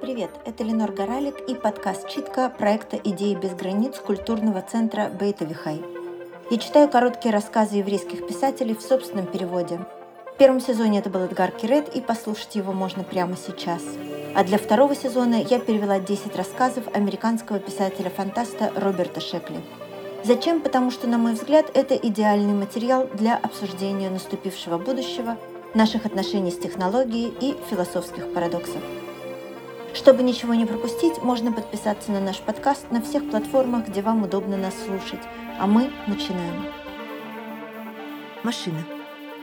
Привет, это Ленор Горалик и подкаст «Читка» проекта «Идеи без границ» культурного центра Бейтовихай. Я читаю короткие рассказы еврейских писателей в собственном переводе. В первом сезоне это был Эдгар Кирет, и послушать его можно прямо сейчас. А для второго сезона я перевела 10 рассказов американского писателя-фантаста Роберта Шекли. Зачем? Потому что, на мой взгляд, это идеальный материал для обсуждения наступившего будущего, наших отношений с технологией и философских парадоксов. Чтобы ничего не пропустить, можно подписаться на наш подкаст на всех платформах, где вам удобно нас слушать. А мы начинаем. Машина.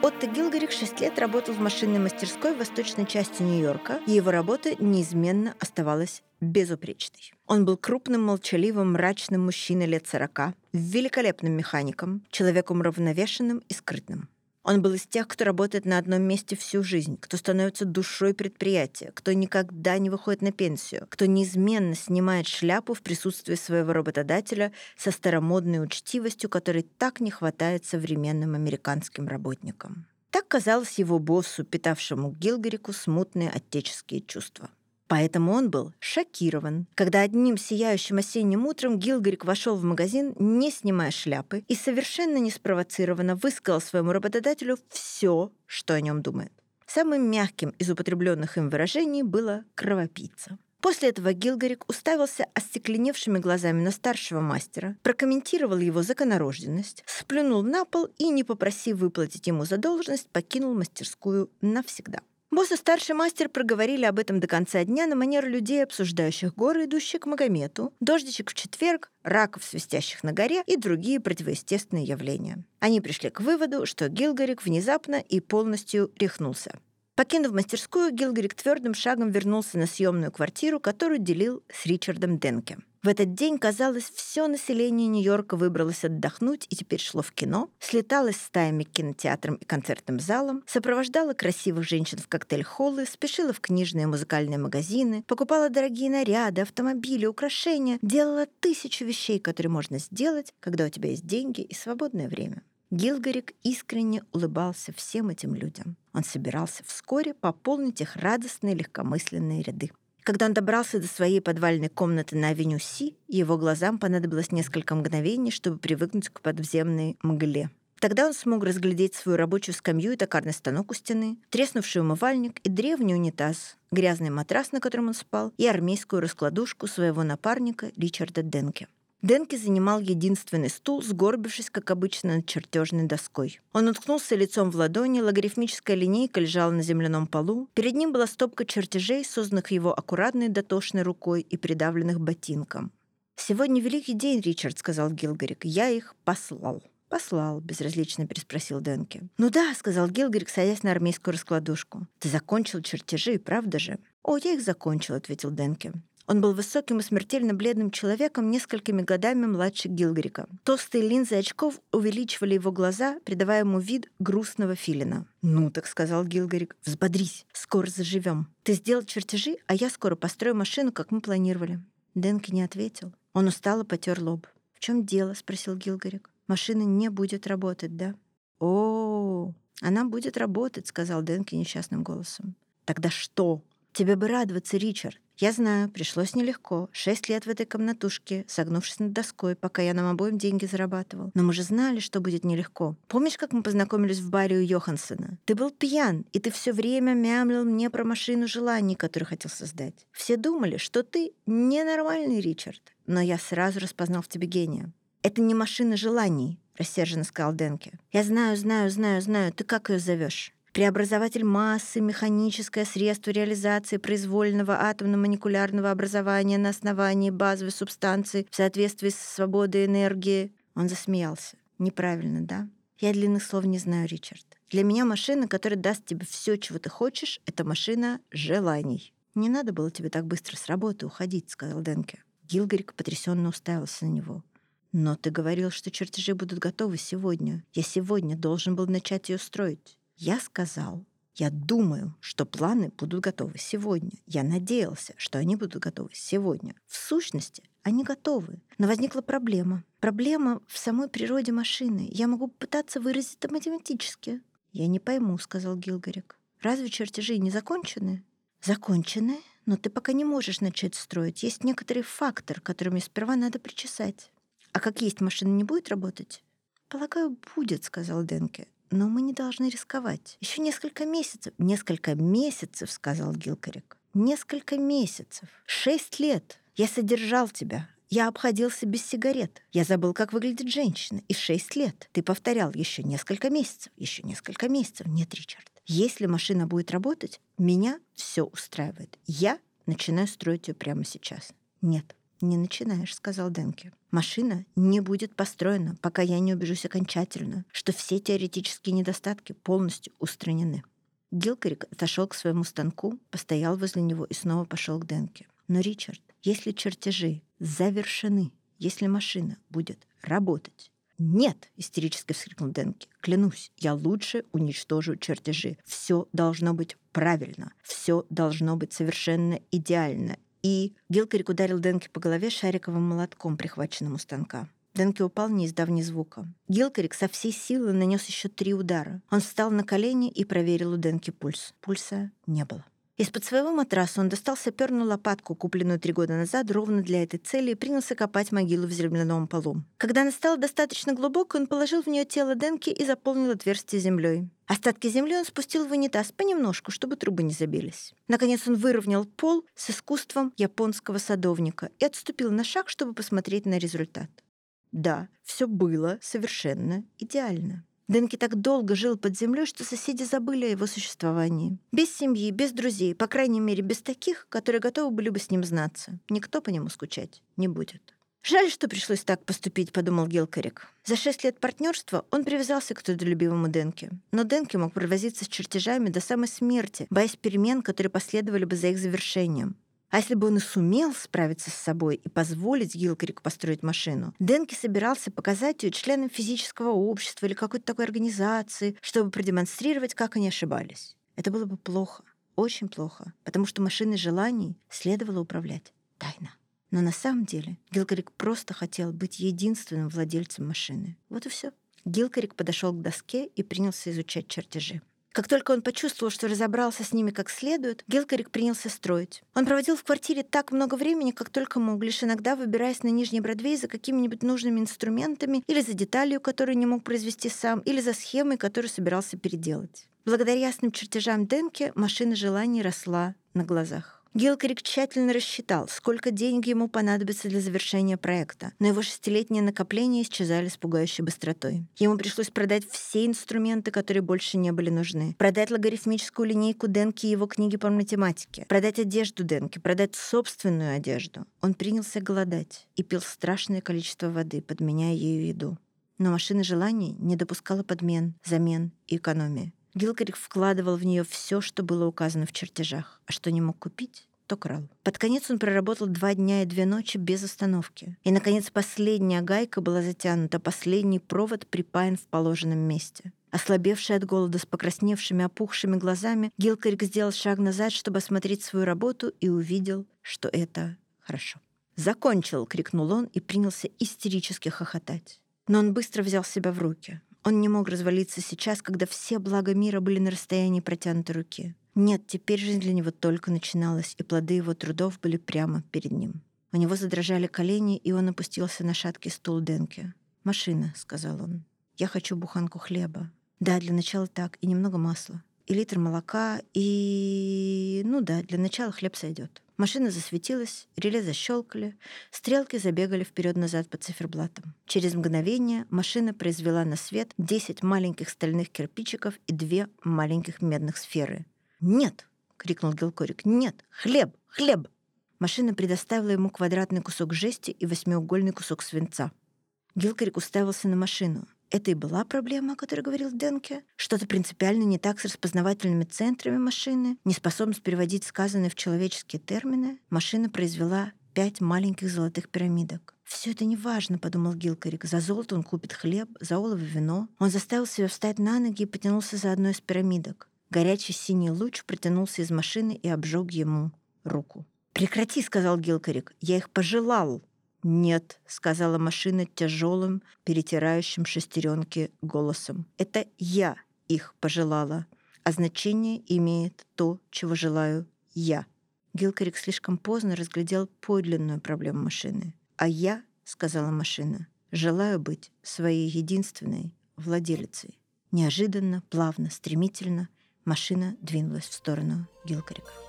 Отто Гилгарик 6 лет работал в машинной мастерской в восточной части Нью-Йорка, и его работа неизменно оставалась безупречной. Он был крупным, молчаливым, мрачным мужчиной лет 40, великолепным механиком, человеком равновешенным и скрытным. Он был из тех, кто работает на одном месте всю жизнь, кто становится душой предприятия, кто никогда не выходит на пенсию, кто неизменно снимает шляпу в присутствии своего работодателя со старомодной учтивостью, которой так не хватает современным американским работникам. Так казалось его боссу, питавшему Гилгарику смутные отеческие чувства. Поэтому он был шокирован, когда одним сияющим осенним утром Гилгарик вошел в магазин, не снимая шляпы, и совершенно неспровоцированно высказал своему работодателю все, что о нем думает. Самым мягким из употребленных им выражений было «кровопийца». После этого Гилгарик уставился остекленевшими глазами на старшего мастера, прокомментировал его законорожденность, сплюнул на пол и, не попросив выплатить ему задолженность, покинул мастерскую навсегда. Босс и старший мастер проговорили об этом до конца дня на манер людей, обсуждающих горы, идущие к Магомету, дождичек в четверг, раков, свистящих на горе и другие противоестественные явления. Они пришли к выводу, что Гилгарик внезапно и полностью рехнулся. Покинув мастерскую, Гилгарик твердым шагом вернулся на съемную квартиру, которую делил с Ричардом Денке. В этот день, казалось, все население Нью-Йорка выбралось отдохнуть и теперь шло в кино, слеталось стаями к кинотеатрам и концертным залам, сопровождало красивых женщин в коктейль-холлы, спешила в книжные и музыкальные магазины, покупала дорогие наряды, автомобили, украшения, делала тысячу вещей, которые можно сделать, когда у тебя есть деньги и свободное время. Гилгарик искренне улыбался всем этим людям. Он собирался вскоре пополнить их радостные легкомысленные ряды. Когда он добрался до своей подвальной комнаты на авеню Си, его глазам понадобилось несколько мгновений, чтобы привыкнуть к подземной мгле. Тогда он смог разглядеть свою рабочую скамью и токарный станок у стены, треснувший умывальник и древний унитаз, грязный матрас, на котором он спал, и армейскую раскладушку своего напарника Ричарда Денке. Денки занимал единственный стул, сгорбившись, как обычно, над чертежной доской. Он уткнулся лицом в ладони, логарифмическая линейка лежала на земляном полу. Перед ним была стопка чертежей, созданных его аккуратной дотошной рукой и придавленных ботинком. «Сегодня великий день, Ричард», — сказал Гилгарик. «Я их послал». «Послал», — безразлично переспросил Денки. «Ну да», — сказал Гилгарик, садясь на армейскую раскладушку. «Ты закончил чертежи, правда же?» «О, я их закончил», — ответил Денки. Он был высоким и смертельно бледным человеком, несколькими годами младше Гилгрика. Толстые линзы очков увеличивали его глаза, придавая ему вид грустного филина. «Ну, так», — сказал Гилгарик, — «взбодрись, скоро заживем. Ты сделал чертежи, а я скоро построю машину, как мы планировали». Денки не ответил. Он устало потер лоб. «В чем дело?» — спросил Гилгарик. «Машина не будет работать, да?» «О, она будет работать», — сказал Денки несчастным голосом. «Тогда что?» «Тебе бы радоваться, Ричард. Я знаю, пришлось нелегко. Шесть лет в этой комнатушке, согнувшись над доской, пока я нам обоим деньги зарабатывал. Но мы же знали, что будет нелегко. Помнишь, как мы познакомились в баре у Йоханссона? Ты был пьян, и ты все время мямлил мне про машину желаний, которую хотел создать. Все думали, что ты ненормальный, Ричард. Но я сразу распознал в тебе гения. Это не машина желаний, рассерженно сказал Денке. Я знаю, знаю, знаю, знаю. Ты как ее зовешь? Преобразователь массы, механическое средство реализации произвольного атомно-молекулярного образования на основании базовой субстанции в соответствии с свободой энергии. Он засмеялся. Неправильно, да? Я длинных слов не знаю, Ричард. Для меня машина, которая даст тебе все, чего ты хочешь, это машина желаний. Не надо было тебе так быстро с работы уходить, сказал Денке. Гилгарик потрясенно уставился на него. Но ты говорил, что чертежи будут готовы сегодня. Я сегодня должен был начать ее строить. Я сказал, я думаю, что планы будут готовы сегодня. Я надеялся, что они будут готовы сегодня. В сущности, они готовы. Но возникла проблема. Проблема в самой природе машины. Я могу пытаться выразить это математически. «Я не пойму», — сказал Гилгарик. «Разве чертежи не закончены?» «Закончены, но ты пока не можешь начать строить. Есть некоторый фактор, который мне сперва надо причесать. А как есть, машина не будет работать?» «Полагаю, будет», — сказал Денке. «Но мы не должны рисковать. Еще несколько месяцев». «Несколько месяцев», — сказал Гилкарик. «Несколько месяцев. Шесть лет. Я содержал тебя. Я обходился без сигарет. Я забыл, как выглядит женщина. И шесть лет ты повторял еще несколько месяцев, еще несколько месяцев. Нет, Ричард. Если машина будет работать, меня все устраивает. Я начинаю строить ее прямо сейчас. Нет, не начинаешь, сказал Денке. Машина не будет построена, пока я не убежусь окончательно, что все теоретические недостатки полностью устранены. Гилкарик отошел к своему станку, постоял возле него и снова пошел к Денке. Но, Ричард, если чертежи завершены, если машина будет работать, «Нет!» — истерически вскрикнул Денки. «Клянусь, я лучше уничтожу чертежи. Все должно быть правильно. Все должно быть совершенно идеально. И Гилкарик ударил Денки по голове шариковым молотком, прихваченным у станка. Денки упал, не издав ни звука. Гилкарик со всей силы нанес еще три удара. Он встал на колени и проверил у Денки пульс. Пульса не было. Из-под своего матраса он достал саперную лопатку, купленную три года назад ровно для этой цели, и принялся копать могилу в земляном полу. Когда она стала достаточно глубокой, он положил в нее тело Денки и заполнил отверстие землей. Остатки земли он спустил в унитаз понемножку, чтобы трубы не забились. Наконец он выровнял пол с искусством японского садовника и отступил на шаг, чтобы посмотреть на результат. Да, все было совершенно идеально. Денки так долго жил под землей, что соседи забыли о его существовании. Без семьи, без друзей, по крайней мере, без таких, которые готовы были бы с ним знаться. Никто по нему скучать не будет. «Жаль, что пришлось так поступить», — подумал Гелкарик. За шесть лет партнерства он привязался к трудолюбивому Денке. Но Денке мог провозиться с чертежами до самой смерти, боясь перемен, которые последовали бы за их завершением. А если бы он и сумел справиться с собой и позволить Гилкарику построить машину, Денки собирался показать ее членам физического общества или какой-то такой организации, чтобы продемонстрировать, как они ошибались. Это было бы плохо, очень плохо, потому что машиной желаний следовало управлять тайно. Но на самом деле Гилкарик просто хотел быть единственным владельцем машины. Вот и все. Гилкарик подошел к доске и принялся изучать чертежи. Как только он почувствовал, что разобрался с ними как следует, Гелкарик принялся строить. Он проводил в квартире так много времени, как только мог, лишь иногда выбираясь на Нижний Бродвей за какими-нибудь нужными инструментами или за деталью, которую не мог произвести сам, или за схемой, которую собирался переделать. Благодаря ясным чертежам Денке машина желаний росла на глазах. Гилкарик тщательно рассчитал, сколько денег ему понадобится для завершения проекта, но его шестилетние накопления исчезали с пугающей быстротой. Ему пришлось продать все инструменты, которые больше не были нужны, продать логарифмическую линейку Денки и его книги по математике, продать одежду Денки, продать собственную одежду. Он принялся голодать и пил страшное количество воды, подменяя ею еду. Но машина желаний не допускала подмен, замен и экономии. Гилкарик вкладывал в нее все, что было указано в чертежах, а что не мог купить, то крал. Под конец он проработал два дня и две ночи без остановки. И, наконец, последняя гайка была затянута, последний провод припаян в положенном месте. Ослабевший от голода с покрасневшими, опухшими глазами, Гилкарик сделал шаг назад, чтобы осмотреть свою работу, и увидел, что это хорошо. «Закончил!» — крикнул он и принялся истерически хохотать. Но он быстро взял себя в руки. Он не мог развалиться сейчас, когда все блага мира были на расстоянии протянутой руки. Нет, теперь жизнь для него только начиналась, и плоды его трудов были прямо перед ним. У него задрожали колени, и он опустился на шаткий стул Денки. «Машина», — сказал он. «Я хочу буханку хлеба». «Да, для начала так, и немного масла. И литр молока, и... Ну да, для начала хлеб сойдет. Машина засветилась, реле защелкали, стрелки забегали вперед-назад по циферблатам. Через мгновение машина произвела на свет 10 маленьких стальных кирпичиков и две маленьких медных сферы. «Нет!» — крикнул Гелкорик. «Нет! Хлеб! Хлеб!» Машина предоставила ему квадратный кусок жести и восьмиугольный кусок свинца. Гилкарик уставился на машину. Это и была проблема, о которой говорил Денке. Что-то принципиально не так с распознавательными центрами машины, неспособность переводить сказанное в человеческие термины. Машина произвела пять маленьких золотых пирамидок. Все это не важно, подумал Гилкарик. За золото он купит хлеб, за олово вино. Он заставил себя встать на ноги и потянулся за одной из пирамидок. Горячий синий луч протянулся из машины и обжег ему руку. «Прекрати», — сказал Гилкарик. «Я их пожелал». «Нет», — сказала машина тяжелым, перетирающим шестеренки голосом. «Это я их пожелала, а значение имеет то, чего желаю я. Гилкарик слишком поздно разглядел подлинную проблему машины. «А я, — сказала машина, — желаю быть своей единственной владелицей». Неожиданно, плавно, стремительно машина двинулась в сторону Гилкарика.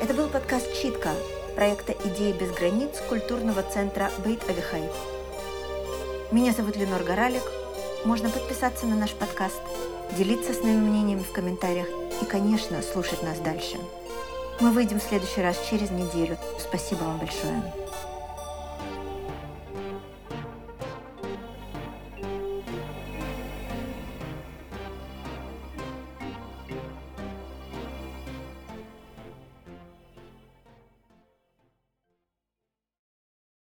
Это был подкаст «Читка» проекта «Идеи без границ» культурного центра «Бейт Авихай». Меня зовут Ленор Горалик. Можно подписаться на наш подкаст, делиться с нами мнениями в комментариях и, конечно, слушать нас дальше. Мы выйдем в следующий раз через неделю. Спасибо вам большое.